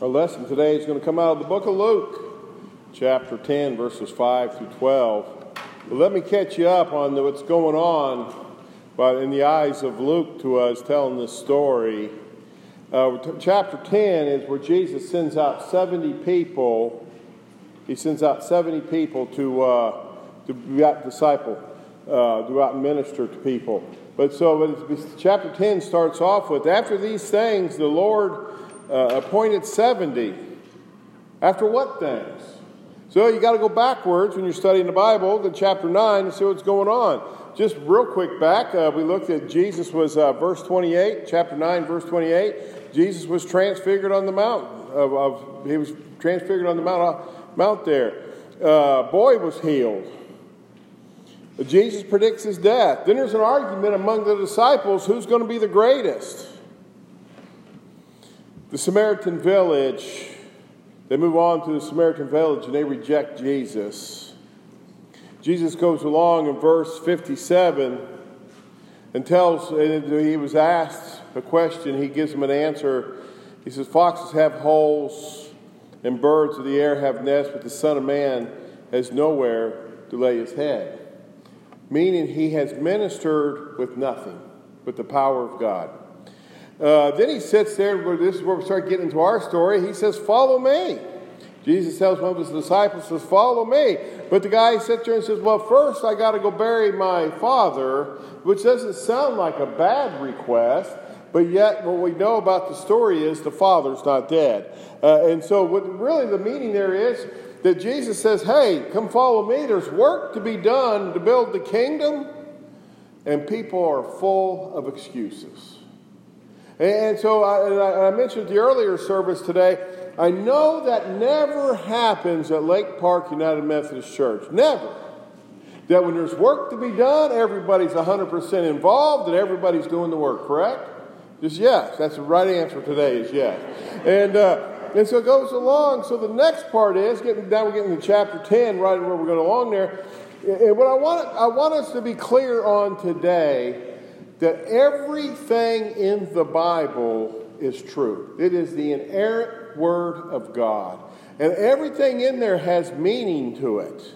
Our lesson today is going to come out of the book of Luke, chapter 10, verses 5 through 12. But let me catch you up on what's going on but in the eyes of Luke to us telling this story. Uh, chapter 10 is where Jesus sends out 70 people. He sends out 70 people to, uh, to be out disciple, uh, to out minister to people. But so chapter 10 starts off with after these things, the Lord uh, appointed 70. After what things? So you got to go backwards when you're studying the Bible to chapter 9 to see what's going on. Just real quick back, uh, we looked at Jesus was uh, verse 28, chapter 9, verse 28. Jesus was transfigured on the mount. Of, of he was transfigured on the mount, uh, mount there. Uh, boy was healed. Jesus predicts his death. Then there's an argument among the disciples who's going to be the greatest the Samaritan village, they move on to the Samaritan village and they reject Jesus. Jesus goes along in verse 57 and tells, and he was asked a question, he gives them an answer. He says, Foxes have holes and birds of the air have nests, but the Son of Man has nowhere to lay his head. Meaning he has ministered with nothing but the power of God. Uh, then he sits there, this is where we start getting into our story. He says, Follow me. Jesus tells one of his disciples, says, Follow me. But the guy sits there and says, Well, first I got to go bury my father, which doesn't sound like a bad request. But yet, what we know about the story is the father's not dead. Uh, and so, what really the meaning there is that Jesus says, Hey, come follow me. There's work to be done to build the kingdom. And people are full of excuses. And so I, I mentioned the earlier service today, I know that never happens at Lake Park United Methodist Church. Never. That when there's work to be done, everybody's 100% involved and everybody's doing the work, correct? Just yes. That's the right answer today is yes. And, uh, and so it goes along. So the next part is, getting, now we're getting to chapter 10, right where we're going along there. And what I want, I want us to be clear on today that everything in the Bible is true. It is the inerrant Word of God. And everything in there has meaning to it.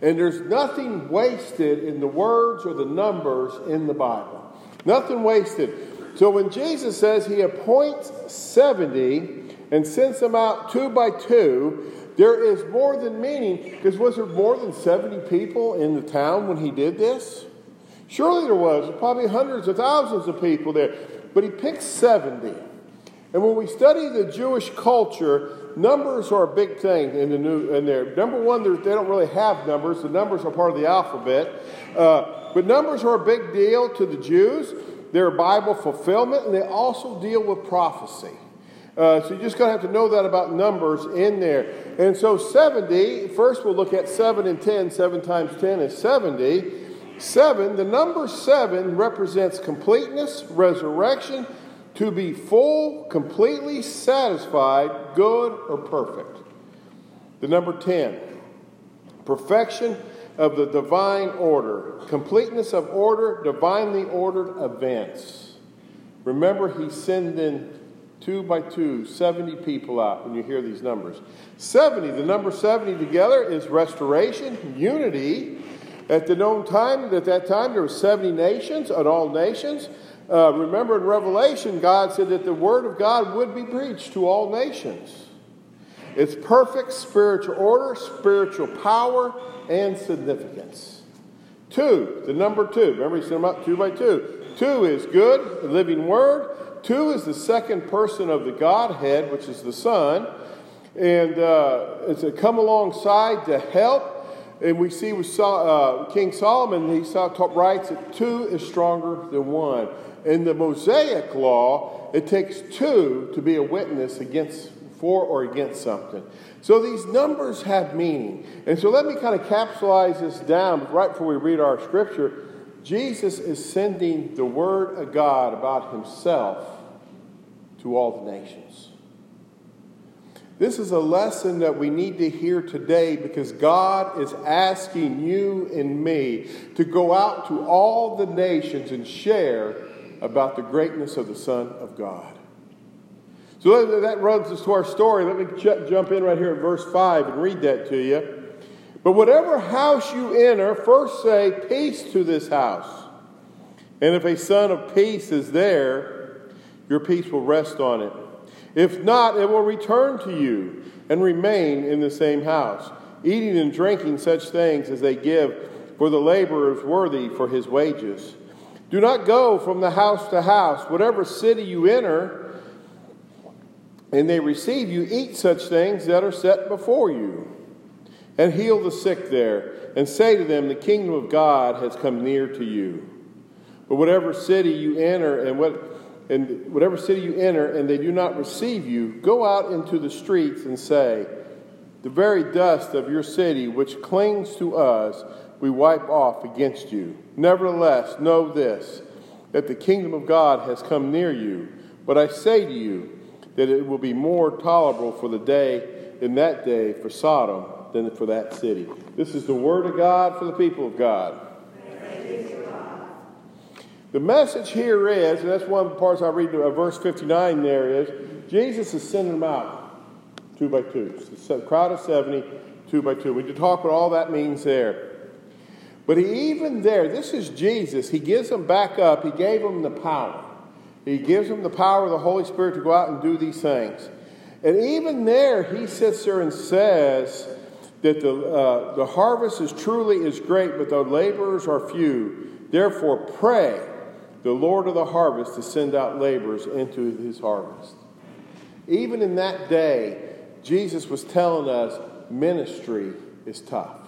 And there's nothing wasted in the words or the numbers in the Bible. Nothing wasted. So when Jesus says he appoints 70 and sends them out two by two, there is more than meaning. Because was there more than 70 people in the town when he did this? Surely there was, probably hundreds of thousands of people there. But he picked 70. And when we study the Jewish culture, numbers are a big thing in the new in there. Number one, they don't really have numbers. The numbers are part of the alphabet. Uh, but numbers are a big deal to the Jews. They're Bible fulfillment, and they also deal with prophecy. Uh, so you're just going to have to know that about numbers in there. And so 70, first we'll look at 7 and 10. 7 times 10 is 70. Seven, the number seven represents completeness, resurrection, to be full, completely satisfied, good, or perfect. The number 10, perfection of the divine order, completeness of order, divinely ordered events. Remember, he's sending two by two, 70 people out when you hear these numbers. 70, the number 70 together is restoration, unity, at the known time, at that time, there were 70 nations and all nations. Uh, remember in Revelation, God said that the word of God would be preached to all nations. It's perfect spiritual order, spiritual power, and significance. Two, the number two. Remember, he said them up two by two. Two is good, the living word. Two is the second person of the Godhead, which is the Son. And uh, it's a come alongside to help and we see with uh, King Solomon, he saw, writes that two is stronger than one. In the Mosaic law, it takes two to be a witness against, for or against something. So these numbers have meaning. And so let me kind of capsulize this down right before we read our scripture. Jesus is sending the word of God about himself to all the nations. This is a lesson that we need to hear today because God is asking you and me to go out to all the nations and share about the greatness of the Son of God. So that runs us to our story. Let me jump in right here at verse 5 and read that to you. But whatever house you enter, first say, Peace to this house. And if a son of peace is there, your peace will rest on it. If not, it will return to you and remain in the same house, eating and drinking such things as they give for the laborers worthy for his wages. Do not go from the house to house. Whatever city you enter, and they receive you, eat such things that are set before you, and heal the sick there, and say to them, The kingdom of God has come near to you. But whatever city you enter, and what and whatever city you enter, and they do not receive you, go out into the streets and say, The very dust of your city, which clings to us, we wipe off against you. Nevertheless, know this, that the kingdom of God has come near you. But I say to you, that it will be more tolerable for the day in that day for Sodom than for that city. This is the word of God for the people of God. The message here is, and that's one of the parts I read uh, verse 59 there is, Jesus is sending them out two by two. It's a crowd of 70, two by two. We can talk what all that means there. But he, even there, this is Jesus. He gives them back up. He gave them the power. He gives them the power of the Holy Spirit to go out and do these things. And even there, he sits there and says that the, uh, the harvest is truly is great, but the laborers are few. Therefore, pray the Lord of the harvest to send out laborers into his harvest. Even in that day, Jesus was telling us ministry is tough.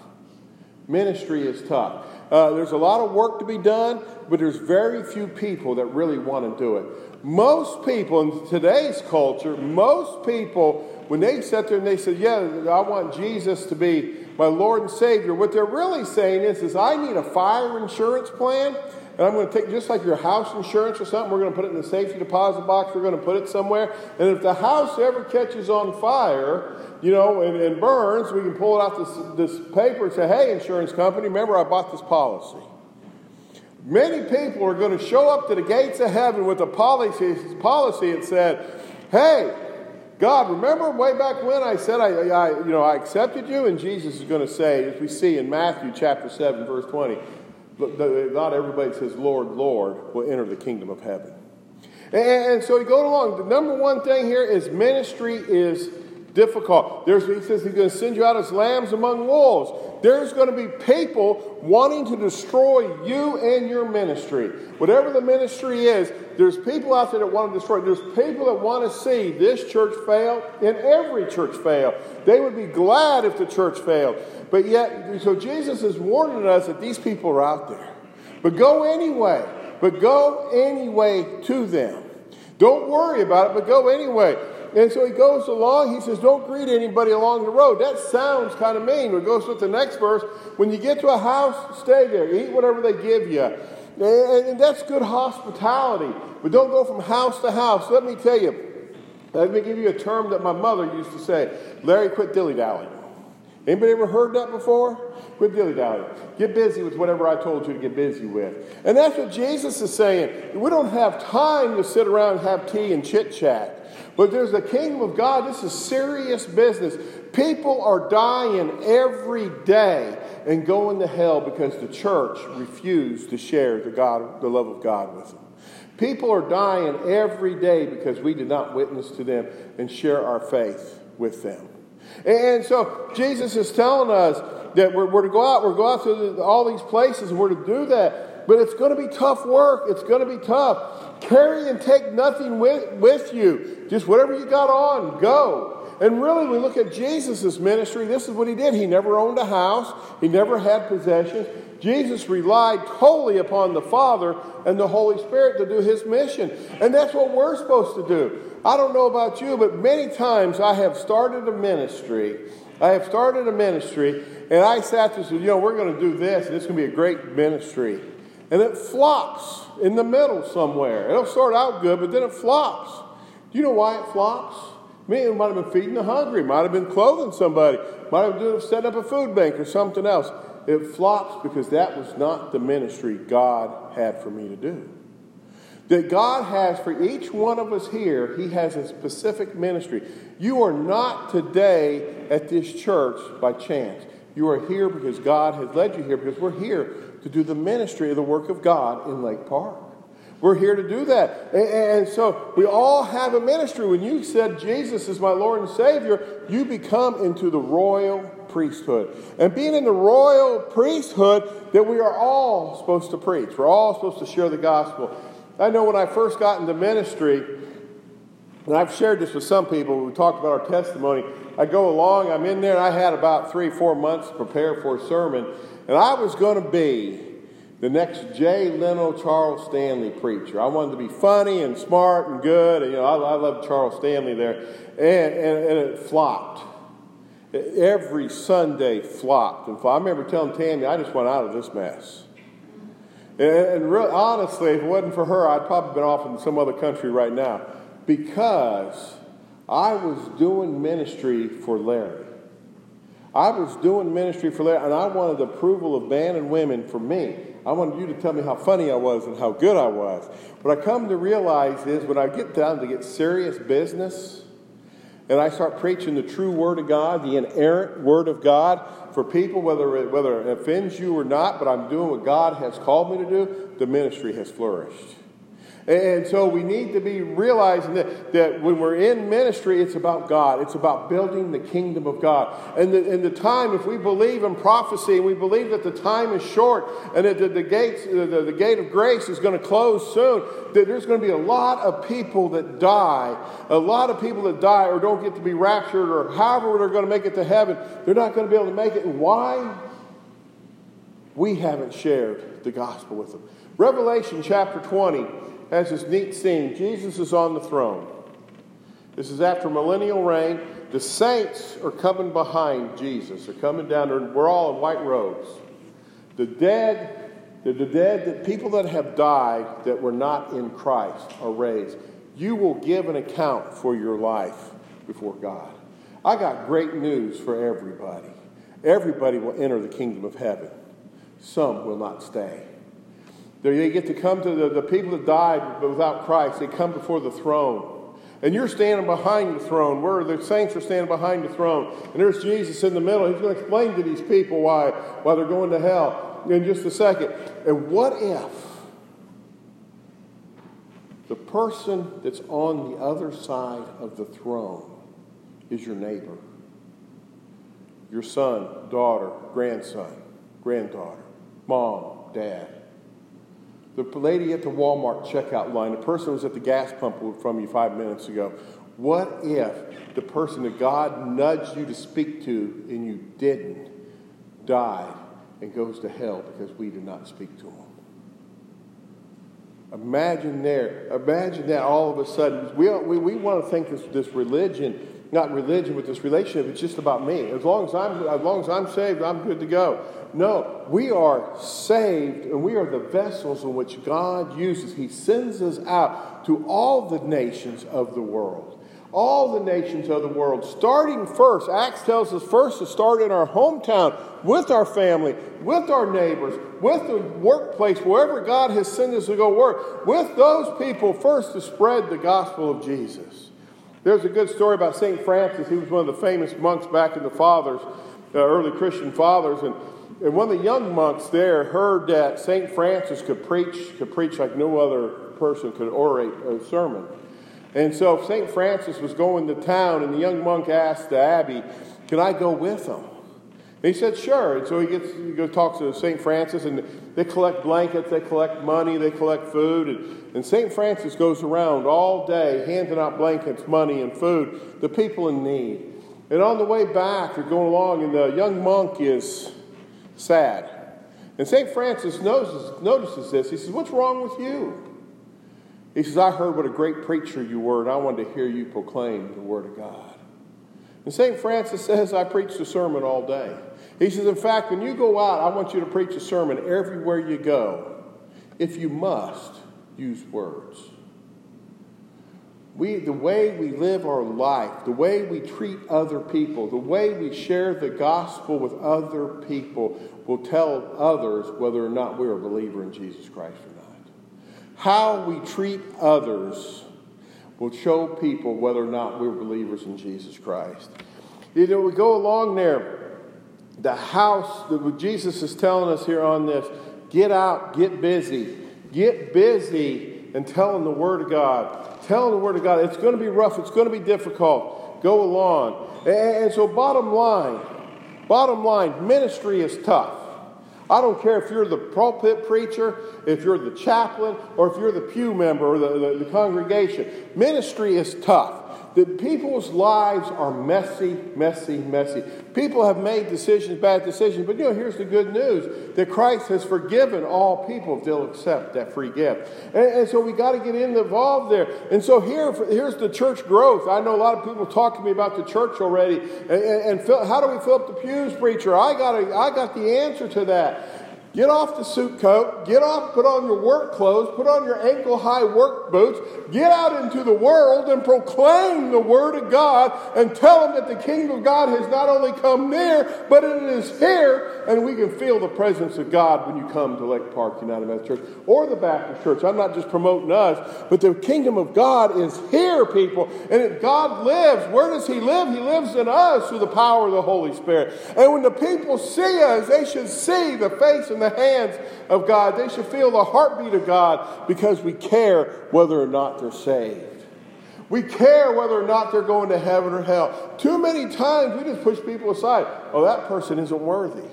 Ministry is tough. Uh, there's a lot of work to be done, but there's very few people that really want to do it. Most people in today's culture, most people, when they sit there and they say, Yeah, I want Jesus to be my Lord and Savior, what they're really saying is, is I need a fire insurance plan and I'm going to take just like your house insurance or something, we're going to put it in the safety deposit box, we're going to put it somewhere. And if the house ever catches on fire, you know, and, and burns, we can pull it off this, this paper and say, hey, insurance company, remember I bought this policy. Many people are going to show up to the gates of heaven with a policy, policy that said, hey, God, remember way back when I said I, I, you know, I accepted you? And Jesus is going to say, as we see in Matthew chapter 7, verse 20, not everybody says, Lord, Lord, will enter the kingdom of heaven. And, so he goes along. The number one thing here is ministry is difficult. There's, he says he's going to send you out as lambs among wolves. There's going to be people wanting to destroy you and your ministry. Whatever the ministry is, there's people out there that want to destroy. There's people that want to see this church fail and every church fail. They would be glad if the church failed. But yet, so Jesus is warning us that these people are out there. But go anyway. But go anyway to them. Don't worry about it, but go anyway. And so he goes along, he says, Don't greet anybody along the road. That sounds kind of mean. It goes with the next verse. When you get to a house, stay there. Eat whatever they give you. And that's good hospitality. But don't go from house to house. Let me tell you, let me give you a term that my mother used to say Larry, quit dilly dallying. Anybody ever heard that before? Quit dilly dallying. Get busy with whatever I told you to get busy with. And that's what Jesus is saying. We don't have time to sit around and have tea and chit chat. But there's the kingdom of God. This is serious business. People are dying every day and going to hell because the church refused to share the, God, the love of God with them. People are dying every day because we did not witness to them and share our faith with them. And so Jesus is telling us that we're, we're to go out, we're going to go out to all these places, and we're to do that. But it's going to be tough work. It's going to be tough. Carry and take nothing with, with you. Just whatever you got on, go. And really, we look at Jesus' ministry, this is what he did. He never owned a house, he never had possessions. Jesus relied totally upon the Father and the Holy Spirit to do his mission. And that's what we're supposed to do. I don't know about you, but many times I have started a ministry. I have started a ministry, and I sat there and said, you know, we're going to do this, and it's going to be a great ministry. And it flops in the middle somewhere. It'll start out good, but then it flops. Do you know why it flops? Maybe it might have been feeding the hungry, might have been clothing somebody, might have been setting up a food bank or something else. It flops because that was not the ministry God had for me to do. That God has for each one of us here, He has a specific ministry. You are not today at this church by chance. You are here because God has led you here, because we're here to do the ministry of the work of God in Lake Park. We're here to do that. And, so we all have a ministry. When you said Jesus is my Lord and Savior, you become into the royal priesthood. And being in the royal priesthood, that we are all supposed to preach. We're all supposed to share the gospel. I know when I first got into ministry, and I've shared this with some people, we talked about our testimony. I go along, I'm in there, I had about three, four months to prepare for a sermon, and I was going to be the next Jay Leno Charles Stanley preacher. I wanted to be funny and smart and good. And, you know, I, I love Charles Stanley there. And, and, and, it flopped. Every Sunday flopped. And flopped. I remember telling Tammy, I just went out of this mess. And, and honestly, if it wasn't for her, I'd probably been off in some other country right now because I was doing ministry for Larry. I was doing ministry for Larry, and I wanted the approval of men and women for me. I wanted you to tell me how funny I was and how good I was. What I come to realize is when I get down to get serious business, and I start preaching the true Word of God, the inerrant Word of God for people, whether it, whether it offends you or not, but I'm doing what God has called me to do, the ministry has flourished. And so we need to be realizing that, that when we're in ministry, it's about God. It's about building the kingdom of God. And the, and the time, if we believe in prophecy and we believe that the time is short and that the, the gates, the, the gate of grace is going to close soon, that there's going to be a lot of people that die, a lot of people that die or don't get to be raptured or however they're going to make it to heaven, they're not going to be able to make it. And why? We haven't shared the gospel with them. Revelation chapter 20 has this neat scene. Jesus is on the throne. This is after millennial reign. The saints are coming behind Jesus. They're coming down there. We're all in white robes. The dead, the, the dead, the people that have died that were not in Christ are raised. You will give an account for your life before God. I got great news for everybody. Everybody will enter the kingdom of heaven. Some will not stay. They get to come to the, the people that died without Christ. They come before the throne. And you're standing behind the throne, where the saints are standing behind the throne. And there's Jesus in the middle. He's going to explain to these people why, why they're going to hell in just a second. And what if the person that's on the other side of the throne is your neighbor? Your son, daughter, grandson, granddaughter, mom, dad the lady at the Walmart checkout line, the person who was at the gas pump from you five minutes ago. What if the person that God nudged you to speak to and you didn't died and goes to hell because we did not speak to him? Imagine there, imagine that all of a sudden. We, we, we want to think this, this religion, not religion, with this relationship, it's just about me. As long as I'm, as long as I'm saved, I'm good to go. No, we are saved and we are the vessels in which God uses. He sends us out to all the nations of the world. All the nations of the world, starting first. Acts tells us first to start in our hometown, with our family, with our neighbors, with the workplace, wherever God has sent us to go work, with those people first to spread the gospel of Jesus. There's a good story about St. Francis. He was one of the famous monks back in the fathers, uh, early Christian fathers. And and one of the young monks there heard that St. Francis could preach, could preach like no other person could orate a sermon. And so St. Francis was going to town, and the young monk asked the abbey, Can I go with him? And he said, Sure. And so he gets he goes talks to St. Francis, and they collect blankets, they collect money, they collect food. And, and St. Francis goes around all day handing out blankets, money, and food to people in need. And on the way back, they're going along, and the young monk is sad. And St. Francis notices, notices this. He says, What's wrong with you? He says, I heard what a great preacher you were, and I wanted to hear you proclaim the Word of God. And St. Francis says, I preached a sermon all day. He says, In fact, when you go out, I want you to preach a sermon everywhere you go. If you must, use words. We, the way we live our life, the way we treat other people, the way we share the gospel with other people will tell others whether or not we're a believer in Jesus Christ or not. how we treat others will show people whether or not we're believers in Jesus Christ. You know, we go along there, the house that Jesus is telling us here on this get out, get busy, get busy and telling the Word of God. Telling the Word of God. It's going to be rough, it's going to be difficult. Go along. And so, bottom line, bottom line, ministry is tough. I don't care if you're the pulpit preacher, if you're the chaplain, or if you're the pew member or the, the, the congregation. Ministry is tough that people's lives are messy, messy, messy. People have made decisions, bad decisions, but you know, here's the good news that Christ has forgiven all people if they'll accept that free gift. And, and so we got to get involved there. And so here, here's the church growth. I know a lot of people talk to me about the church already. And, and, and fill, how do we fill up the pews, preacher? I got, a, I got the answer to that. Get off the suit coat, get off, put on your work clothes, put on your ankle high work boots, get out into the world and proclaim the Word of God and tell them that the kingdom of God has not only come near, but it is here, and we can feel the presence of God when you come to Lake Park United Methodist Church or the Baptist Church. I'm not just promoting us, but the kingdom of God is here, people. And if God lives, where does He live? He lives in us through the power of the Holy Spirit. And when the people see us, they should see the face and the hands of God. They should feel the heartbeat of God because we care whether or not they're saved. We care whether or not they're going to heaven or hell. Too many times we just push people aside. Oh, that person isn't worthy.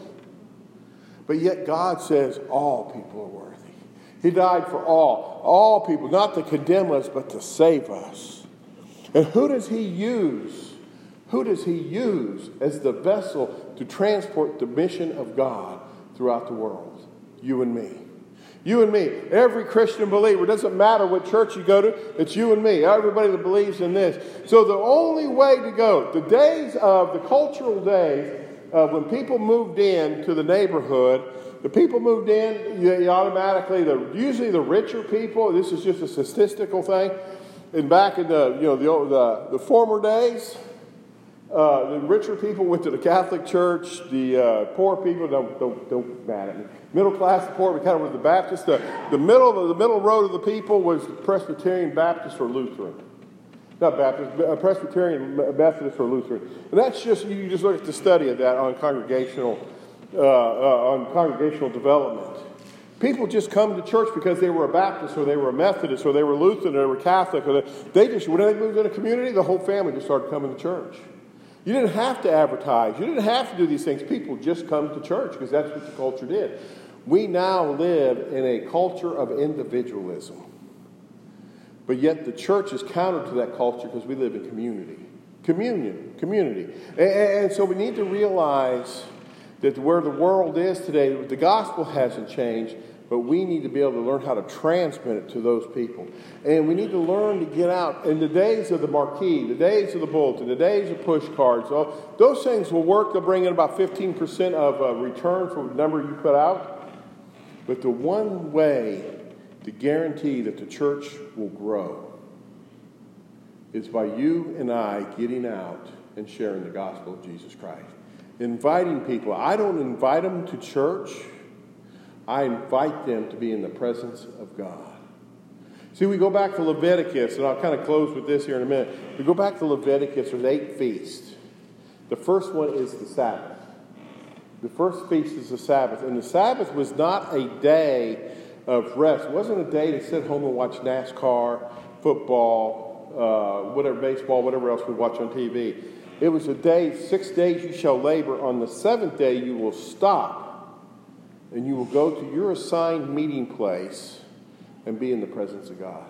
But yet God says all people are worthy. He died for all, all people, not to condemn us, but to save us. And who does He use? Who does He use as the vessel to transport the mission of God throughout the world? You and me. You and me. Every Christian believer. Doesn't matter what church you go to, it's you and me. Everybody that believes in this. So the only way to go, the days of the cultural days, uh, when people moved in to the neighborhood, the people moved in, you automatically, the, usually the richer people, this is just a statistical thing, and back in the, you know, the, the, the former days, uh, the richer people went to the Catholic Church. The uh, poor people don't don't don't mad at me. Middle class, the poor, we kind of were the Baptist. The, the middle the middle road of the people was Presbyterian, Baptist, or Lutheran. Not Baptist, uh, Presbyterian, Methodist, or Lutheran. And that's just you just look at the study of that on congregational uh, uh, on congregational development. People just come to church because they were a Baptist or they were a Methodist or they were Lutheran or they were Catholic or they, they just when they moved in a community, the whole family just started coming to church. You didn't have to advertise. You didn't have to do these things. People just come to church because that's what the culture did. We now live in a culture of individualism. But yet the church is counter to that culture because we live in community. Communion, community. And, and, so we need to realize that where the world is today, the gospel hasn't changed, but we need to be able to learn how to transmit it to those people. And we need to learn to get out. In the days of the marquee, the days of the bulletin, the days of push cards, those things will work. They'll bring in about 15% of uh, return for the number you put out. But the one way to guarantee that the church will grow is by you and I getting out and sharing the gospel of Jesus Christ. Inviting people. I don't invite them to church. I invite them to be in the presence of God. See, we go back to Leviticus, and I'll kind of close with this here in a minute. We go back to Leviticus, there's eight feasts. The first one is the Sabbath. The first feast is the Sabbath. And the Sabbath was not a day of rest. It wasn't a day to sit home and watch NASCAR, football, uh, whatever, baseball, whatever else we watch on TV. It was a day, six days you shall labor. On the seventh day you will stop and you will go to your assigned meeting place and be in the presence of God.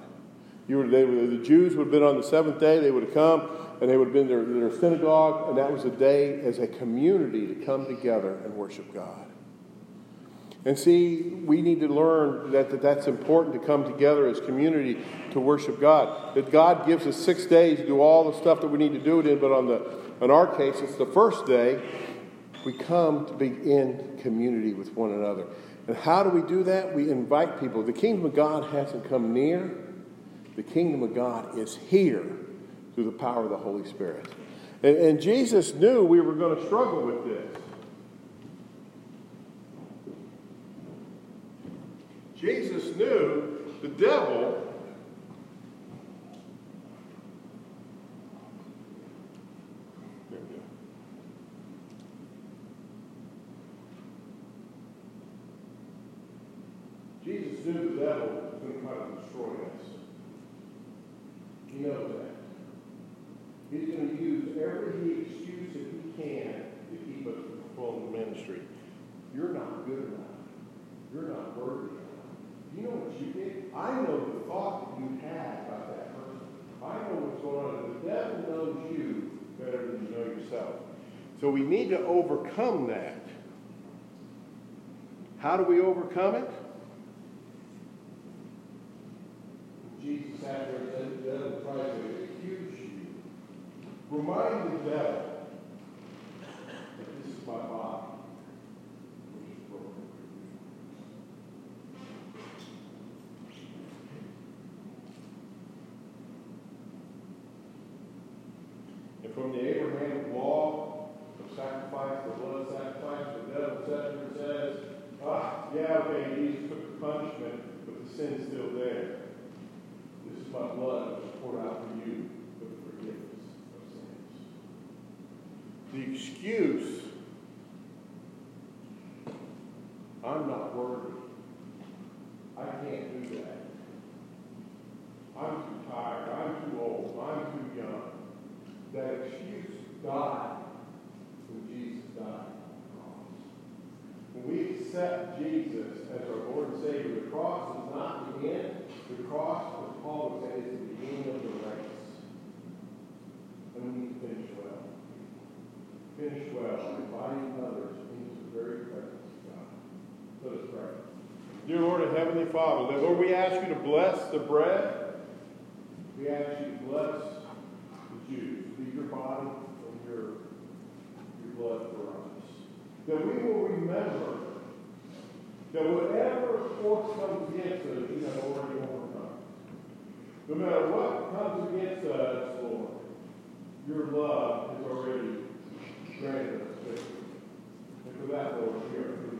You were, they, the Jews would have been on the seventh day, they would have come and they would have been their, their synagogue, and that was a day as a community to come together and worship God. And see, we need to learn that, that that's important to come together as community to worship God. That God gives us six days to do all the stuff that we need to do it in, but on the in our case, it's the first day we come to be in community with one another. And how do we do that? We invite people. The kingdom of God hasn't come near, the kingdom of God is here through the power of the Holy Spirit. And, and Jesus knew we were going to struggle with this. Jesus knew The devil Jesus knew the devil was going to try to destroy us. He knows that. He's going to use every excuse that he can to keep us from fulfilling the ministry. You're not good enough. You're not worthy enough. You know what you did? I know the thought that you had about that person. I know what's going on. The devil knows you better than you know yourself. So we need to overcome that. How do we overcome it? Jesus said, the devil tries to accuse you. Remind the devil that this is my body. And from the Abrahamic law of sacrifice, the blood sacrifice, the devil says, ah, yeah, okay, Jesus took the punishment, but the sin's still there. My blood was poured out for you for the forgiveness of sins. The excuse, I'm not worthy. I can't do that. I'm too tired. I'm too old. I'm too young. That excuse died when Jesus died on the cross. When we accept Jesus as our Lord and Savior, the cross is not the end. The cross, as Paul would say, is the beginning of the race. And we need to finish well. Finish well, inviting others into the very presence of God. Let us pray. Dear Lord and Heavenly Father, that Lord, we ask you to bless the bread. We ask you to bless the Jews. Be your body and your, your blood for us. That we will remember that whatever force comes against us, you have already overcome. No matter what comes against us, Lord, your love has already granted us victory. And for that, Lord, we are thankful.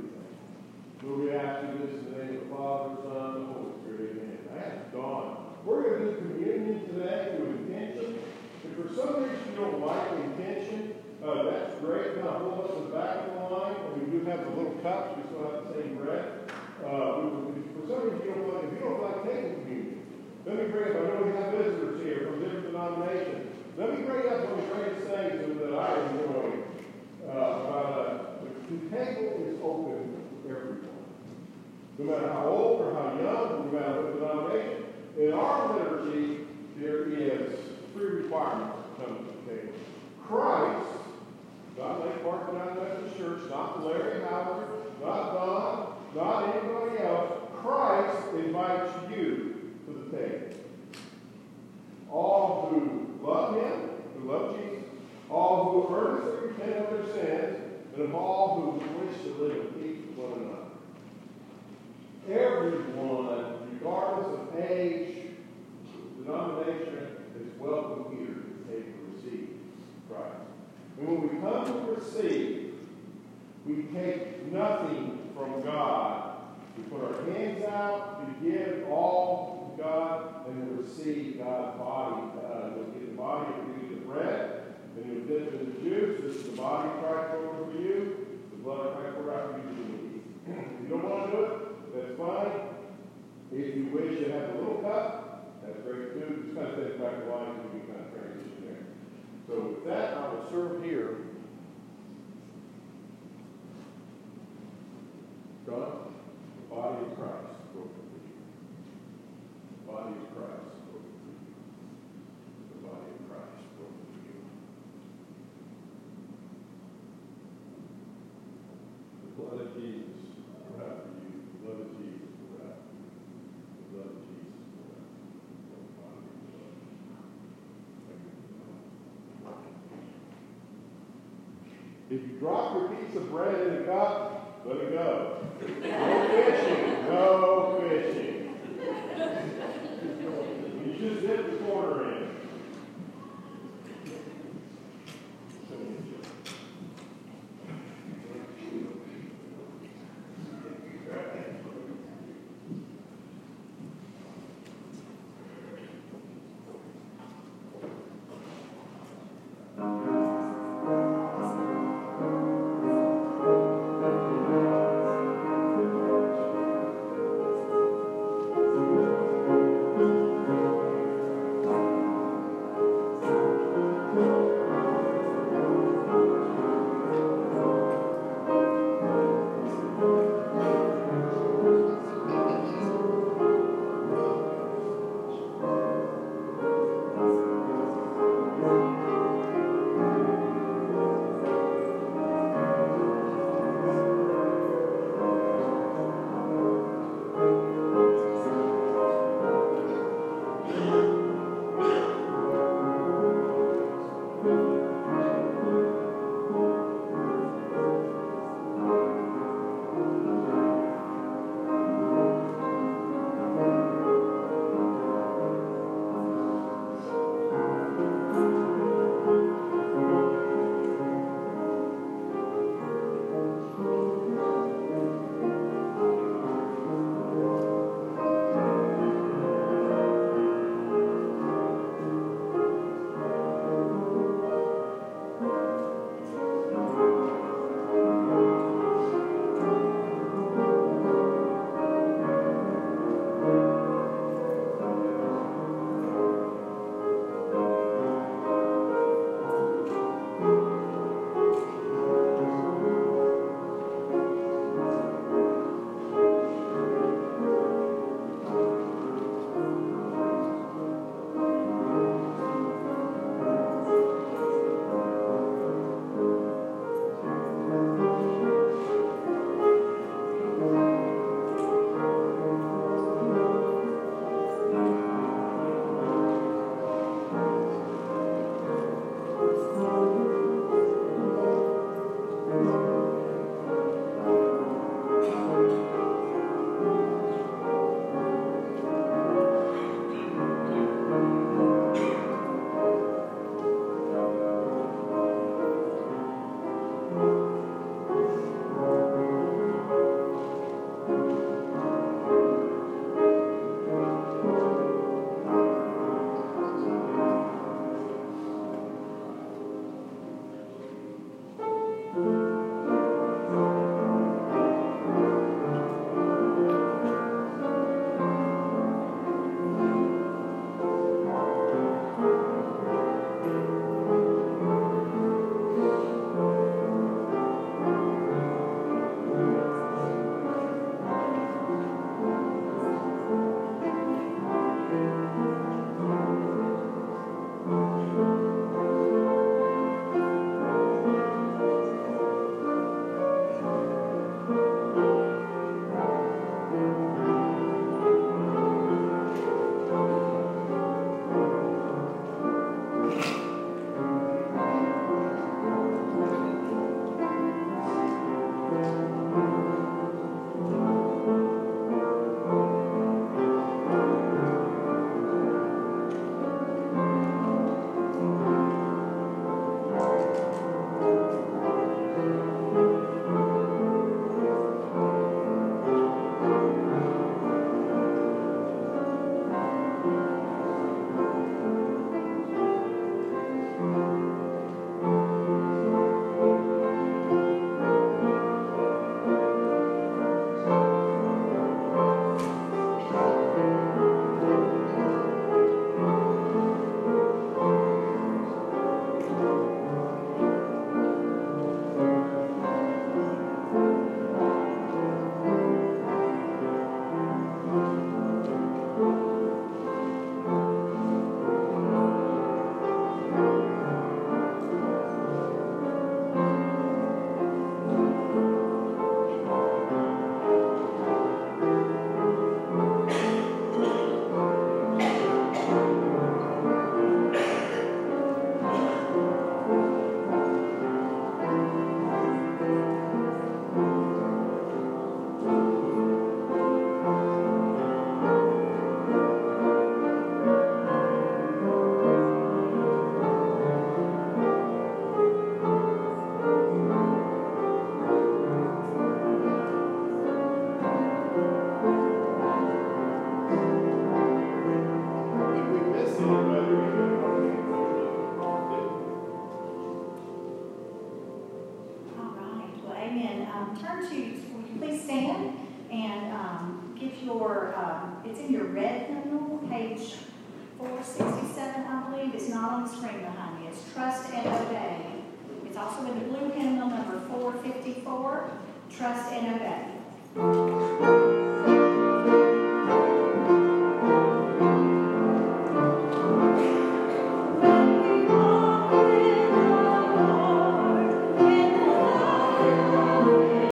Lord, we ask you this in the name of the Father, Son, and the Holy Spirit. Amen. I ask Dawn. We're going to do communion today with intinction. If for some reason you don't like intinction, uh, that's great. Now hold up the back of the line. We do have the little cups. We still have the same bread. Uh, for some reason you don't like, if you don't like taking communion, let me bring up, I know we have visitors here from different denominations. Let me bring up the greatest things that I enjoy uh, uh, the table is open for everyone. No matter how old or how young, no matter what denomination. In our liturgy, there is three requirements to come to the table. Christ, not Lake Park United Methodist Church, not Larry Howard, not Don, not anybody else. Christ invites you to the table. All who love Him, who love Jesus, all who earnestly repent of their sins, and of all who wish to live in peace with one another. Everyone, regardless of age, denomination, is welcome here to take and receive Christ. And when we come to receive, we take nothing from God. We put our hands out to give all to God and to receive God's body. Uh, we'll get the body of the bread, and you'll dip in the juice. This is the body of Christ over for you, the blood of Christ poured for you. If you don't want to do it, that's fine. If you wish to have a little cup, that's great too. Just kind of take back the line so can kind of transition there. So with that, I will serve here. God, the body of Christ you. Body of Christ broken for you. The body of Christ broken for you. The blood of Jesus poured out for you. The blood of Jesus poured out for you. The blood of Jesus poured out for you. The body of blood. If you drop your piece of bread in the cup, let it go.